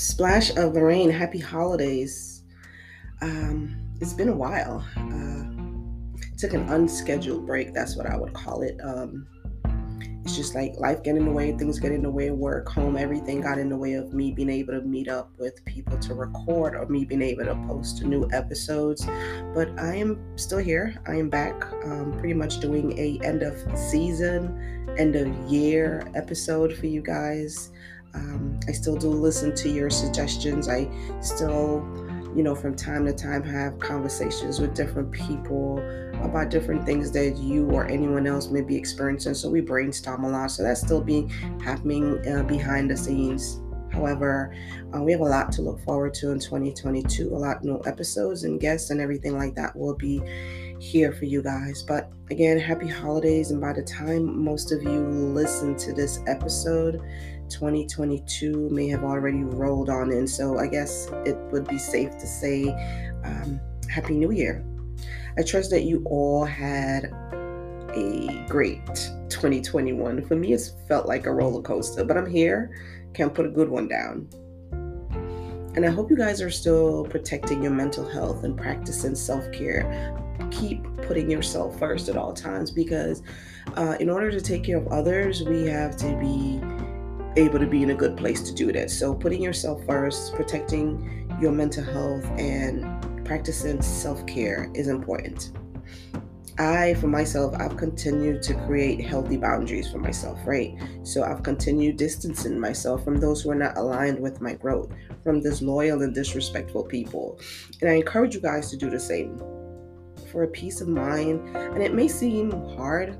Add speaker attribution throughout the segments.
Speaker 1: Splash of Lorraine, happy holidays. Um, it's been a while. Uh, took an unscheduled break, that's what I would call it. Um, it's just like life getting in the way, things get in the way work, home, everything got in the way of me being able to meet up with people to record or me being able to post new episodes. But I am still here. I am back, um, pretty much doing a end of season, end of year episode for you guys. Um, I still do listen to your suggestions. I still, you know, from time to time have conversations with different people about different things that you or anyone else may be experiencing. So we brainstorm a lot. So that's still being happening uh, behind the scenes. However, uh, we have a lot to look forward to in 2022. A lot new episodes and guests and everything like that will be here for you guys. But again, happy holidays. And by the time most of you listen to this episode, 2022 may have already rolled on in. So I guess it would be safe to say um, Happy New Year. I trust that you all had a great 2021. For me, it's felt like a roller coaster, but I'm here. Can't put a good one down. And I hope you guys are still protecting your mental health and practicing self care. Keep putting yourself first at all times because, uh, in order to take care of others, we have to be able to be in a good place to do that. So, putting yourself first, protecting your mental health, and practicing self care is important. I, for myself, I've continued to create healthy boundaries for myself, right? So I've continued distancing myself from those who are not aligned with my growth, from disloyal and disrespectful people. And I encourage you guys to do the same for a peace of mind. And it may seem hard,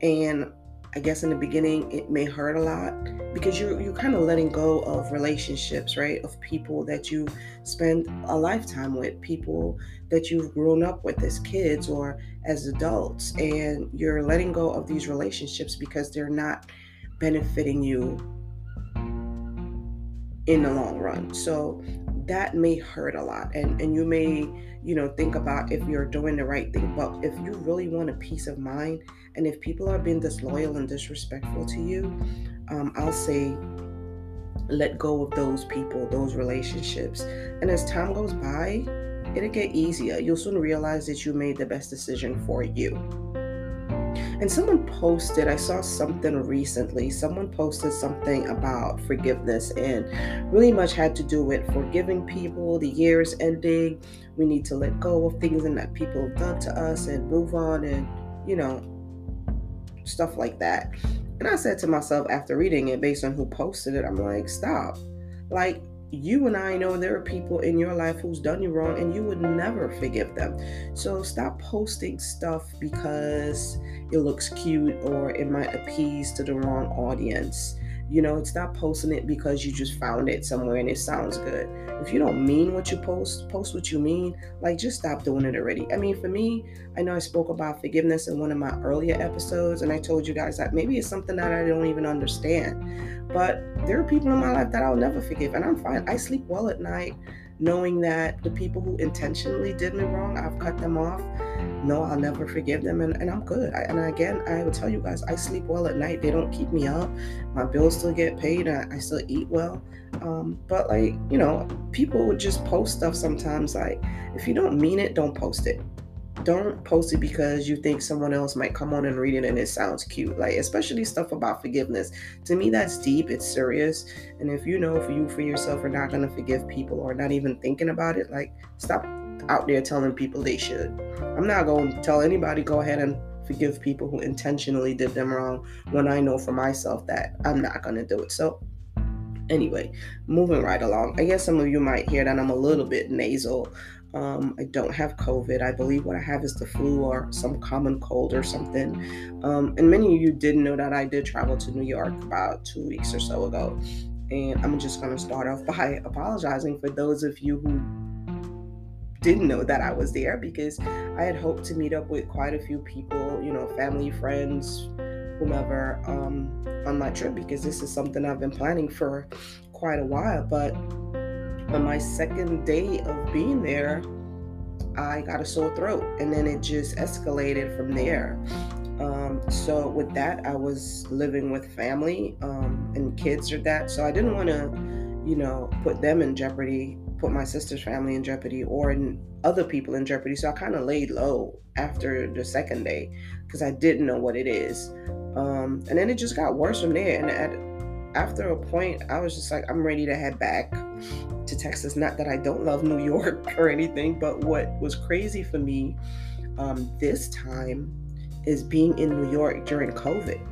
Speaker 1: and I guess in the beginning it may hurt a lot because you're you're kind of letting go of relationships, right? Of people that you spend a lifetime with, people that you've grown up with as kids or as adults, and you're letting go of these relationships because they're not benefiting you in the long run. So that may hurt a lot and and you may you know think about if you're doing the right thing but if you really want a peace of mind and if people are being disloyal and disrespectful to you um, i'll say let go of those people those relationships and as time goes by it'll get easier you'll soon realize that you made the best decision for you and someone posted, I saw something recently. Someone posted something about forgiveness and really much had to do with forgiving people. The year is ending. We need to let go of things and that people have done to us and move on and, you know, stuff like that. And I said to myself after reading it, based on who posted it, I'm like, stop. Like, you and I know there are people in your life who's done you wrong and you would never forgive them. So stop posting stuff because it looks cute or it might appease to the wrong audience. You know, stop posting it because you just found it somewhere and it sounds good. If you don't mean what you post, post what you mean. Like, just stop doing it already. I mean, for me, I know I spoke about forgiveness in one of my earlier episodes, and I told you guys that maybe it's something that I don't even understand. But there are people in my life that I'll never forgive, and I'm fine. I sleep well at night knowing that the people who intentionally did me wrong, I've cut them off. No, I'll never forgive them, and, and I'm good. I, and again, I will tell you guys, I sleep well at night. They don't keep me up. My bills still get paid. I, I still eat well. Um, but like, you know, people would just post stuff sometimes. Like, if you don't mean it, don't post it don't post it because you think someone else might come on and read it and it sounds cute. Like, especially stuff about forgiveness. To me, that's deep, it's serious. And if you know for you, for yourself, are not going to forgive people or not even thinking about it, like, stop out there telling people they should. I'm not going to tell anybody go ahead and forgive people who intentionally did them wrong when I know for myself that I'm not going to do it. So, anyway, moving right along. I guess some of you might hear that I'm a little bit nasal. Um, I don't have COVID. I believe what I have is the flu or some common cold or something. Um, and many of you didn't know that I did travel to New York about two weeks or so ago. And I'm just going to start off by apologizing for those of you who didn't know that I was there because I had hoped to meet up with quite a few people, you know, family, friends, whomever, um, on my trip because this is something I've been planning for quite a while. But on my second day of being there, I got a sore throat, and then it just escalated from there. Um, so with that, I was living with family um, and kids or that, so I didn't want to, you know, put them in jeopardy, put my sister's family in jeopardy, or in other people in jeopardy. So I kind of laid low after the second day because I didn't know what it is. Um, and then it just got worse from there. And at, after a point, I was just like, I'm ready to head back to Texas. Not that I don't love New York or anything, but what was crazy for me um, this time is being in New York during COVID.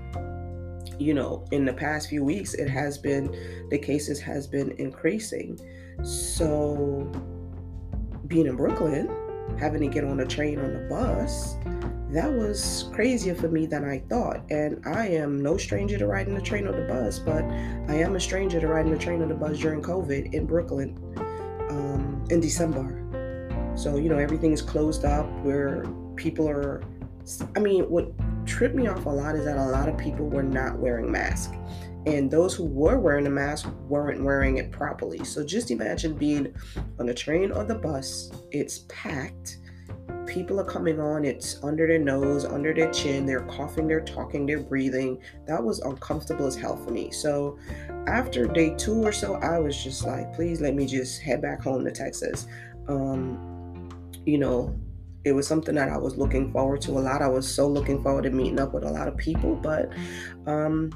Speaker 1: You know, in the past few weeks, it has been the cases has been increasing. So, being in Brooklyn, having to get on a train on the bus, that was crazier for me than I thought. And I am no stranger to riding the train or the bus, but I am a stranger to riding the train or the bus during COVID in Brooklyn um, in December. So, you know, everything is closed up where people are. I mean, what tripped me off a lot is that a lot of people were not wearing masks. And those who were wearing a mask weren't wearing it properly. So just imagine being on a train or the bus, it's packed people are coming on, it's under their nose, under their chin, they're coughing, they're talking, they're breathing. That was uncomfortable as hell for me. So after day two or so, I was just like, please let me just head back home to Texas. Um, you know, it was something that I was looking forward to a lot. I was so looking forward to meeting up with a lot of people, but um,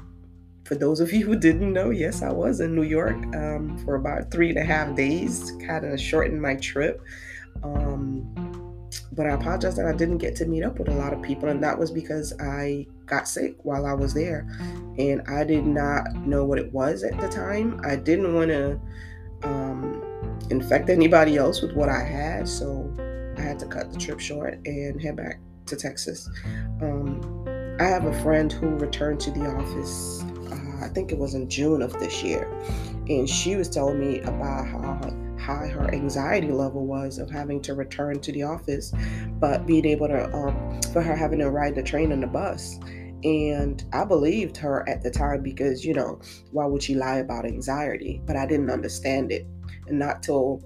Speaker 1: for those of you who didn't know, yes, I was in New York um, for about three and a half days, kind of shortened my trip. Um, but I apologize that I didn't get to meet up with a lot of people, and that was because I got sick while I was there, and I did not know what it was at the time. I didn't want to um, infect anybody else with what I had, so I had to cut the trip short and head back to Texas. Um, I have a friend who returned to the office. Uh, I think it was in June of this year, and she was telling me about how high her anxiety level was of having to return to the office, but being able to, um, for her having to ride the train and the bus. And I believed her at the time because, you know, why would she lie about anxiety? But I didn't understand it. And not till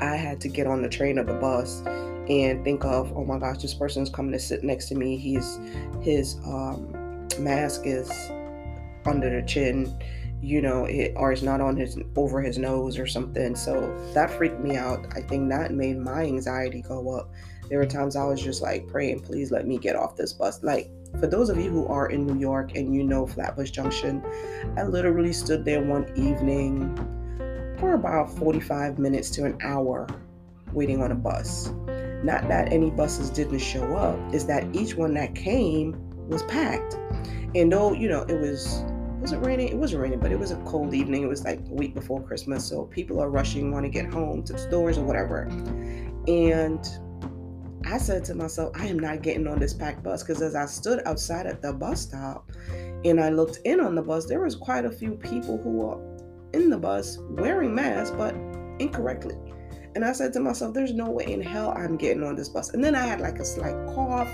Speaker 1: I had to get on the train or the bus and think of, oh my gosh, this person's coming to sit next to me. He's his um, mask is under the chin you know, it, or it's not on his over his nose or something. So that freaked me out. I think that made my anxiety go up. There were times I was just like praying, please let me get off this bus. Like for those of you who are in New York and you know Flatbush Junction, I literally stood there one evening for about 45 minutes to an hour waiting on a bus. Not that any buses didn't show up, is that each one that came was packed. And though, you know, it was was it raining? It wasn't raining, but it was a cold evening. It was like a week before Christmas, so people are rushing, want to get home to stores or whatever. And I said to myself, I am not getting on this packed bus because as I stood outside at the bus stop and I looked in on the bus, there was quite a few people who were in the bus wearing masks, but incorrectly. And I said to myself, there's no way in hell I'm getting on this bus. And then I had like a slight cough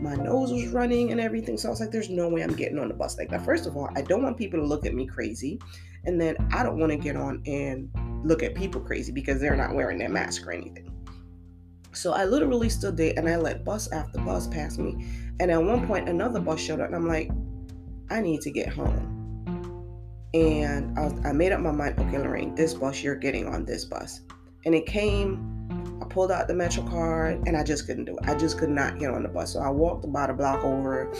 Speaker 1: my nose was running and everything. So I was like, there's no way I'm getting on the bus like that. First of all, I don't want people to look at me crazy. And then I don't want to get on and look at people crazy because they're not wearing their mask or anything. So I literally stood there and I let bus after bus pass me. And at one point, another bus showed up, and I'm like, I need to get home. And I, was, I made up my mind, okay, Lorraine, this bus, you're getting on this bus. And it came I pulled out the Metro card and I just couldn't do it. I just could not get on the bus. So I walked about a block over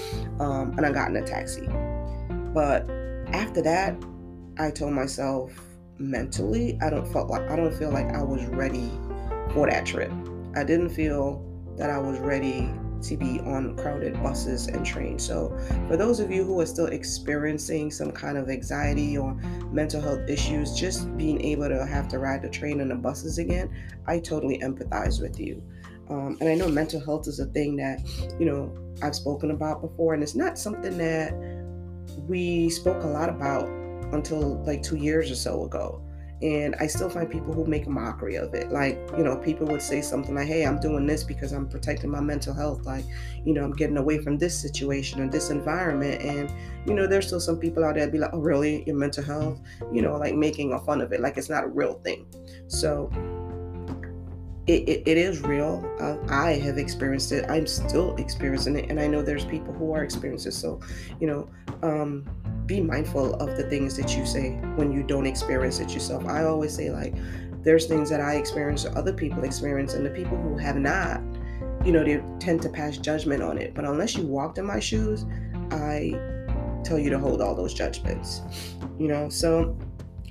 Speaker 1: um, and I got in a taxi. But after that, I told myself mentally, I don't felt like I don't feel like I was ready for that trip. I didn't feel that I was ready to be on crowded buses and trains. So, for those of you who are still experiencing some kind of anxiety or mental health issues, just being able to have to ride the train and the buses again, I totally empathize with you. Um, and I know mental health is a thing that, you know, I've spoken about before, and it's not something that we spoke a lot about until like two years or so ago. And I still find people who make a mockery of it. Like, you know, people would say something like, hey, I'm doing this because I'm protecting my mental health. Like, you know, I'm getting away from this situation or this environment. And, you know, there's still some people out there that be like, oh, really? Your mental health? You know, like making a fun of it. Like it's not a real thing. So, it, it, it is real. Uh, I have experienced it. I'm still experiencing it. And I know there's people who are experiencing it. So, you know, um, be mindful of the things that you say when you don't experience it yourself. I always say, like, there's things that I experience or other people experience, and the people who have not, you know, they tend to pass judgment on it. But unless you walked in my shoes, I tell you to hold all those judgments, you know. So,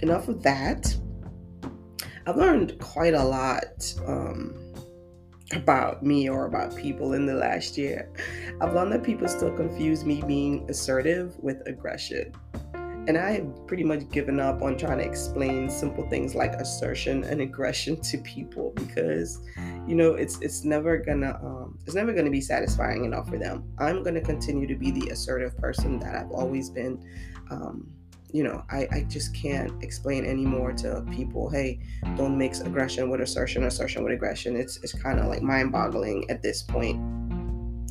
Speaker 1: enough of that. I've learned quite a lot um, about me or about people in the last year. I've learned that people still confuse me being assertive with aggression. And I have pretty much given up on trying to explain simple things like assertion and aggression to people because, you know, it's it's never gonna um, it's never gonna be satisfying enough for them. I'm gonna continue to be the assertive person that I've always been. Um, you know, I, I just can't explain anymore to people, hey, don't mix aggression with assertion, assertion with aggression. It's it's kind of like mind boggling at this point.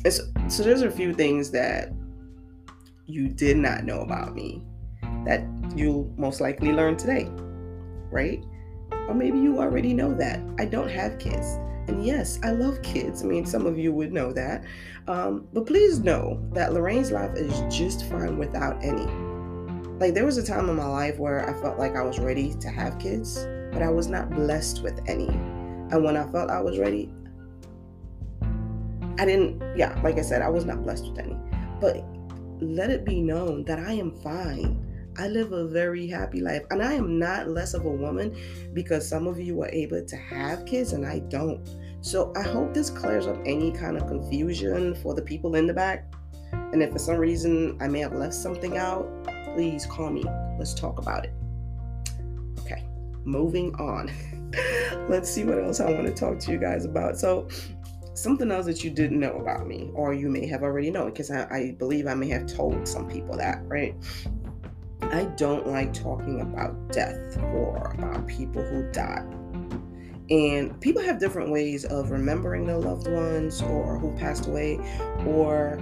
Speaker 1: It's, so there's a few things that you did not know about me that you'll most likely learn today, right? Or maybe you already know that. I don't have kids. And yes, I love kids. I mean, some of you would know that. Um, but please know that Lorraine's life is just fine without any. Like there was a time in my life where I felt like I was ready to have kids, but I was not blessed with any. And when I felt I was ready, I didn't, yeah, like I said, I was not blessed with any. But let it be known that I am fine. I live a very happy life. And I am not less of a woman because some of you are able to have kids and I don't. So I hope this clears up any kind of confusion for the people in the back. And if for some reason I may have left something out, please call me. Let's talk about it. Okay, moving on. Let's see what else I want to talk to you guys about. So, something else that you didn't know about me, or you may have already known, because I, I believe I may have told some people that, right? I don't like talking about death or about people who die. And people have different ways of remembering their loved ones or who passed away, or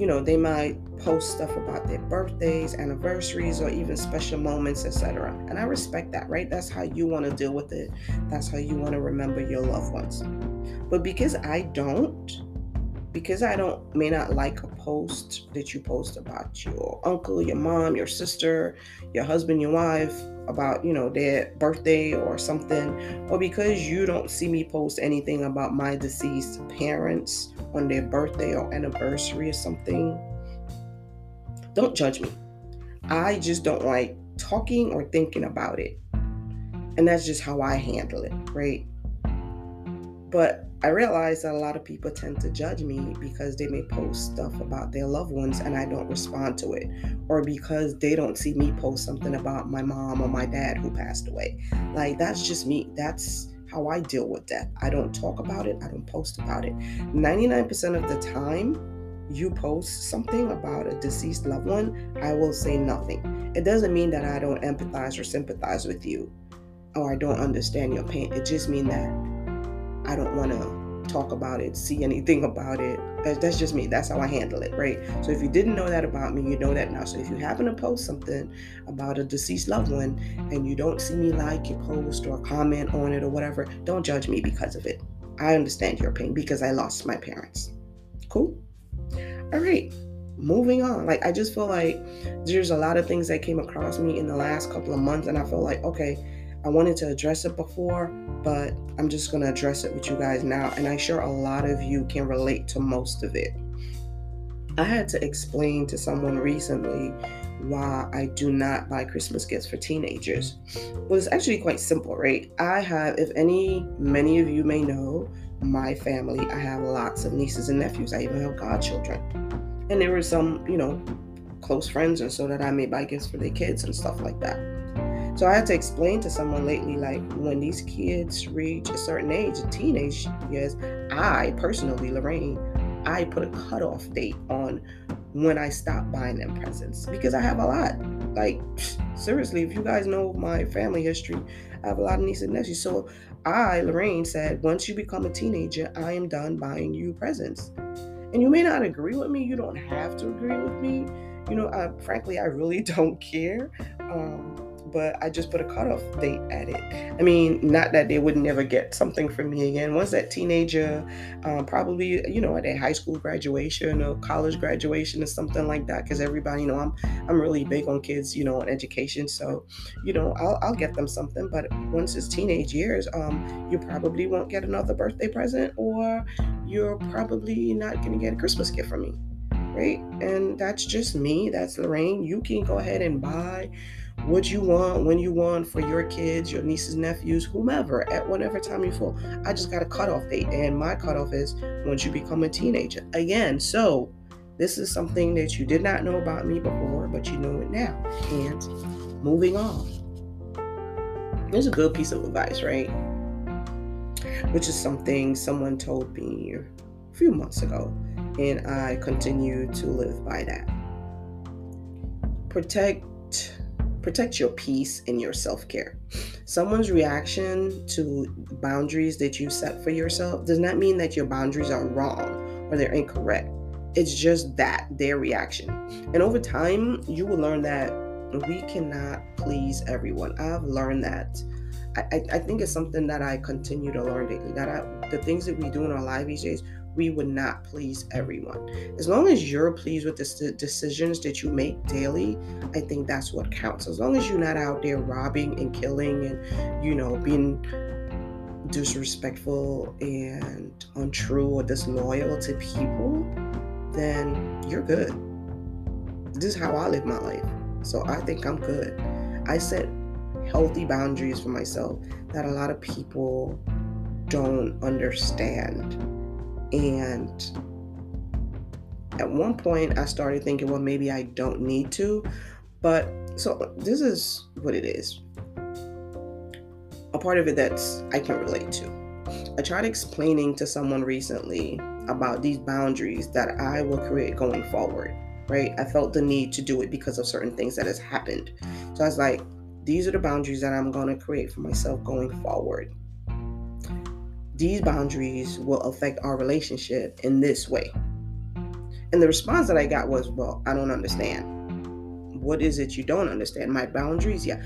Speaker 1: you know, they might post stuff about their birthdays, anniversaries, or even special moments, etc. And I respect that, right? That's how you want to deal with it. That's how you want to remember your loved ones. But because I don't, because I don't may not like a post that you post about your uncle, your mom, your sister, your husband, your wife, about you know their birthday or something, or because you don't see me post anything about my deceased parents on their birthday or anniversary or something, don't judge me. I just don't like talking or thinking about it. And that's just how I handle it, right? But I realize that a lot of people tend to judge me because they may post stuff about their loved ones and I don't respond to it, or because they don't see me post something about my mom or my dad who passed away. Like, that's just me. That's how I deal with death. I don't talk about it, I don't post about it. 99% of the time, you post something about a deceased loved one, I will say nothing. It doesn't mean that I don't empathize or sympathize with you or I don't understand your pain. It just means that I don't want to talk about it, see anything about it. That's just me. That's how I handle it, right? So if you didn't know that about me, you know that now. So if you happen to post something about a deceased loved one and you don't see me like your post or comment on it or whatever, don't judge me because of it. I understand your pain because I lost my parents. Cool? All right moving on. Like I just feel like there's a lot of things that came across me in the last couple of months, and I feel like okay, I wanted to address it before, but I'm just going to address it with you guys now. And I'm sure a lot of you can relate to most of it. I had to explain to someone recently why I do not buy Christmas gifts for teenagers. Well, it's actually quite simple, right? I have, if any, many of you may know, my family, I have lots of nieces and nephews. I even have godchildren. And there were some, you know, close friends, and so that I may buy gifts for their kids and stuff like that. So I had to explain to someone lately, like when these kids reach a certain age, a teenage years, I personally, Lorraine, I put a cutoff date on when I stop buying them presents because I have a lot. Like seriously, if you guys know my family history, I have a lot of nieces and nephews. So I, Lorraine, said once you become a teenager, I am done buying you presents. And you may not agree with me. You don't have to agree with me. You know, I, frankly, I really don't care. Um, but I just put a cutoff date at it. I mean, not that they would never get something from me again. Once that teenager, um, probably you know at a high school graduation or college graduation or something like that, because everybody you know I'm I'm really big on kids, you know, on education. So, you know, I'll I'll get them something. But once it's teenage years, um, you probably won't get another birthday present, or you're probably not gonna get a Christmas gift from me right? And that's just me. That's Lorraine. You can go ahead and buy what you want, when you want for your kids, your nieces, nephews, whomever, at whatever time you feel. I just got a cutoff date, and my cutoff is once you become a teenager. Again, so this is something that you did not know about me before, but you know it now. And moving on. Here's a good piece of advice, right? Which is something someone told me a few months ago and I continue to live by that. Protect protect your peace and your self-care. Someone's reaction to boundaries that you set for yourself does not mean that your boundaries are wrong or they're incorrect. It's just that their reaction. And over time, you will learn that we cannot please everyone. I've learned that. I, I, think it's something that I continue to learn daily. That I, the things that we do in our life these days, we would not please everyone. As long as you're pleased with the decisions that you make daily, I think that's what counts. As long as you're not out there robbing and killing and, you know, being disrespectful and untrue or disloyal to people, then you're good. This is how I live my life. So I think I'm good. I set healthy boundaries for myself that a lot of people don't understand and at one point, I started thinking, well, maybe I don't need to. But so this is what it is. A part of it that's I can relate to. I tried explaining to someone recently about these boundaries that I will create going forward. Right? I felt the need to do it because of certain things that has happened. So I was like, these are the boundaries that I'm going to create for myself going forward these boundaries will affect our relationship in this way. And the response that I got was, Well, I don't understand. What is it you don't understand? My boundaries? Yeah.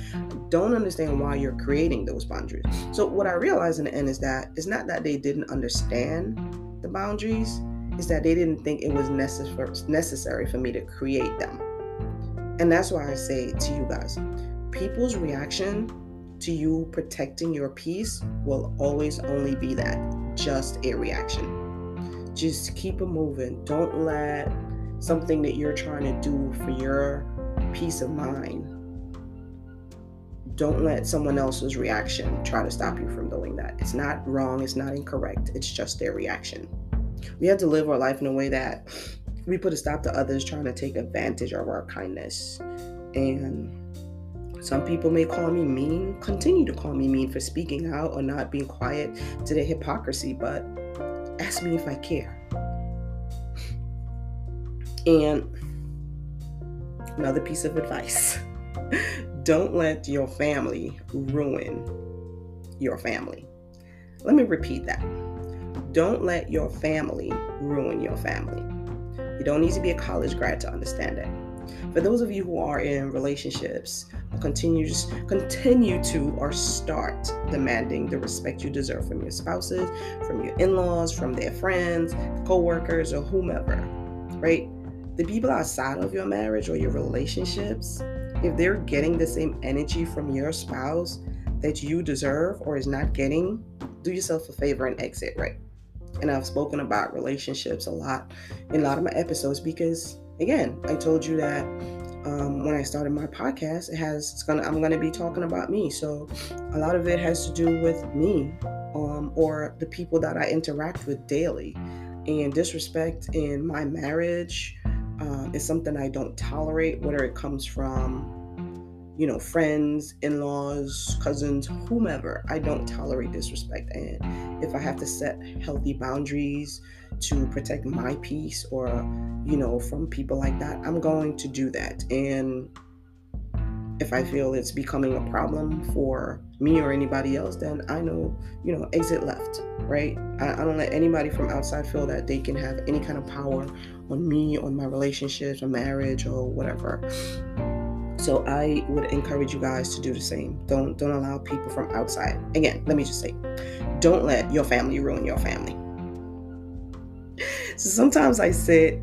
Speaker 1: Don't understand why you're creating those boundaries. So, what I realized in the end is that it's not that they didn't understand the boundaries, it's that they didn't think it was necessary for me to create them. And that's why I say to you guys, people's reaction to you protecting your peace will always only be that just a reaction. Just keep it moving. Don't let something that you're trying to do for your peace of mind, don't let someone else's reaction try to stop you from doing that. It's not wrong, it's not incorrect, it's just their reaction. We have to live our life in a way that we put a stop to others trying to take advantage of our kindness. And some people may call me mean, continue to call me mean for speaking out or not being quiet to the hypocrisy, but ask me if I care. And another piece of advice don't let your family ruin your family. Let me repeat that. Don't let your family ruin your family. You don't need to be a college grad to understand that. For those of you who are in relationships, continue continue to or start demanding the respect you deserve from your spouses, from your in-laws, from their friends, co-workers, or whomever. Right? The people outside of your marriage or your relationships, if they're getting the same energy from your spouse that you deserve or is not getting, do yourself a favor and exit right. And I've spoken about relationships a lot in a lot of my episodes because again, I told you that um, when I started my podcast, it has it's gonna I'm gonna be talking about me. So a lot of it has to do with me um, or the people that I interact with daily. And disrespect in my marriage um, is something I don't tolerate, whether it comes from you know, friends, in laws, cousins, whomever. I don't tolerate disrespect. And if I have to set healthy boundaries to protect my peace or, you know, from people like that, I'm going to do that. And if I feel it's becoming a problem for me or anybody else, then I know, you know, exit left, right? I, I, don't let anybody from outside feel that they can have any kind of power on me, on my relationships, or marriage, or whatever. So I would encourage you guys to do the same. Don't don't allow people from outside. Again, let me just say, don't let your family ruin your family. So sometimes I sit,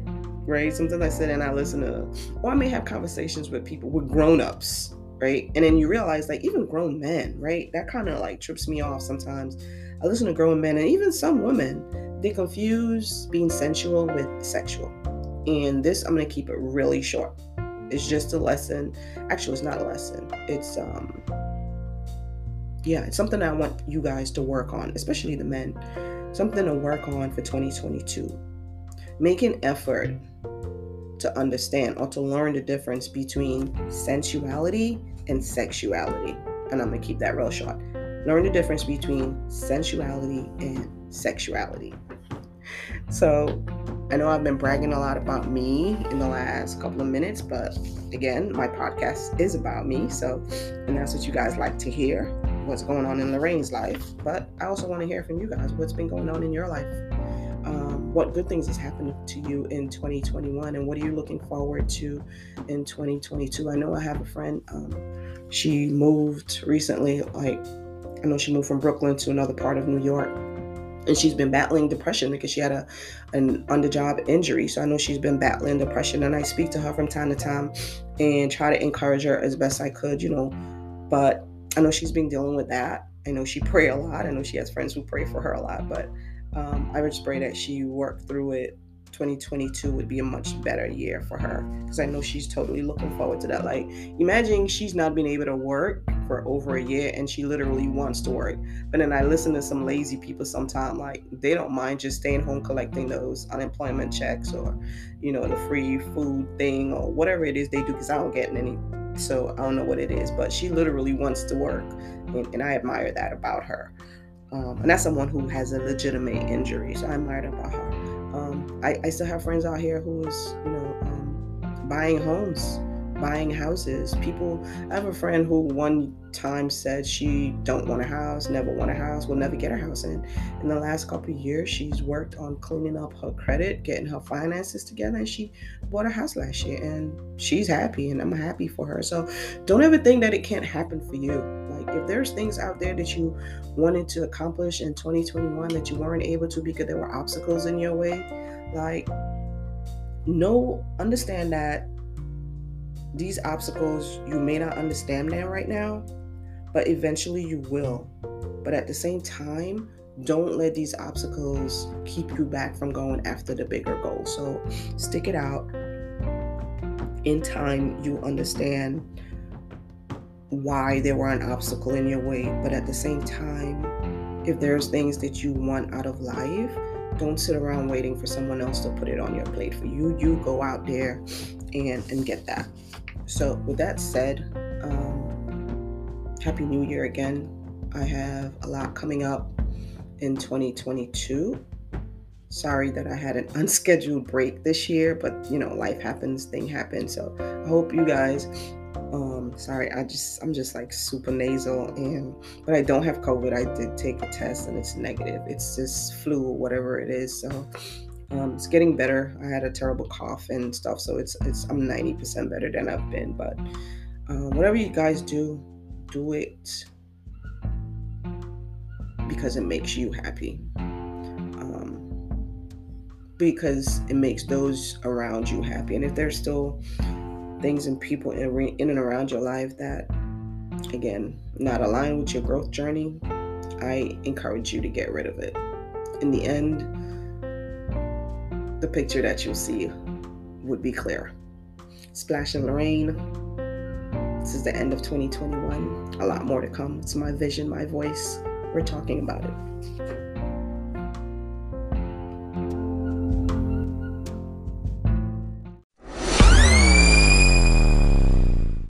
Speaker 1: right? Sometimes I sit and I listen to, or I may have conversations with people with grown-ups, right? And then you realize like even grown men, right? That kind of like trips me off sometimes. I listen to grown men and even some women, they confuse being sensual with sexual. And this I'm gonna keep it really short it's just a lesson. Actually, it's not a lesson. It's um yeah, it's something I want you guys to work on, especially the men. Something to work on for 2022. Make an effort to understand or to learn the difference between sensuality and sexuality. And I'm going to keep that real short. Learn the difference between sensuality and sexuality. So, I know I've been bragging a lot about me in the last couple of minutes, but again, my podcast is about me. So, and that's what you guys like to hear what's going on in Lorraine's life. But I also want to hear from you guys what's been going on in your life. Um, what good things has happened to you in 2021 and what are you looking forward to in 2022 i know i have a friend um, she moved recently like i know she moved from brooklyn to another part of new york and she's been battling depression because she had a an under job injury. So I know she's been battling depression, and I speak to her from time to time and try to encourage her as best I could, you know. But I know she's been dealing with that. I know she pray a lot. I know she has friends who pray for her a lot, but um, I would just pray that she worked through it 2022 would be a much better year for her because I know she's totally looking forward to that. Like, imagine she's not been able to work for over a year and she literally wants to work. But then I listen to some lazy people sometimes, like, they don't mind just staying home collecting those unemployment checks or, you know, the free food thing or whatever it is they do because I don't get any. So I don't know what it is, but she literally wants to work. And, and I admire that about her. Um, and that's someone who has a legitimate injury. So I admire that about her. Um, I, I, still have friends out here who is, you know, um, buying homes, buying houses. People, I have a friend who one time said she don't want a house, never want a house, will never get a house. in. in the last couple years, she's worked on cleaning up her credit, getting her finances together, and she bought a house last year. And she's happy, and I'm happy for her. So don't ever think that it can't happen for you. Like if there's things out there that you wanted to accomplish in 2021 that you weren't able to because there were obstacles in your way, like no understand that these obstacles you may not understand them right now, but eventually you will. But at the same time, don't let these obstacles keep you back from going after the bigger goal. So stick it out. In time, you understand why there were an obstacle in your way. But at the same time, if there's things that you want out of life, don't sit around waiting for someone else to put it on your plate for you. You go out there and and get that. So with that said, um, happy New Year again. I have a lot coming up in 2022. Sorry that I had an unscheduled break this year, but you know, life happens, thing happens. So I hope you guys um, sorry, I just I'm just like super nasal and but I don't have COVID. I did take a test and it's negative. It's just flu or whatever it is. So um, it's getting better. I had a terrible cough and stuff, so it's it's I'm 90% better than I've been. But um, whatever you guys do, do it because it makes you happy. Um, because it makes those around you happy. And if they're still things and people in, in and around your life that, again, not align with your growth journey, I encourage you to get rid of it. In the end, the picture that you'll see would be clear. Splash and Lorraine. This is the end of 2021. A lot more to come. It's my vision, my voice. We're talking about it.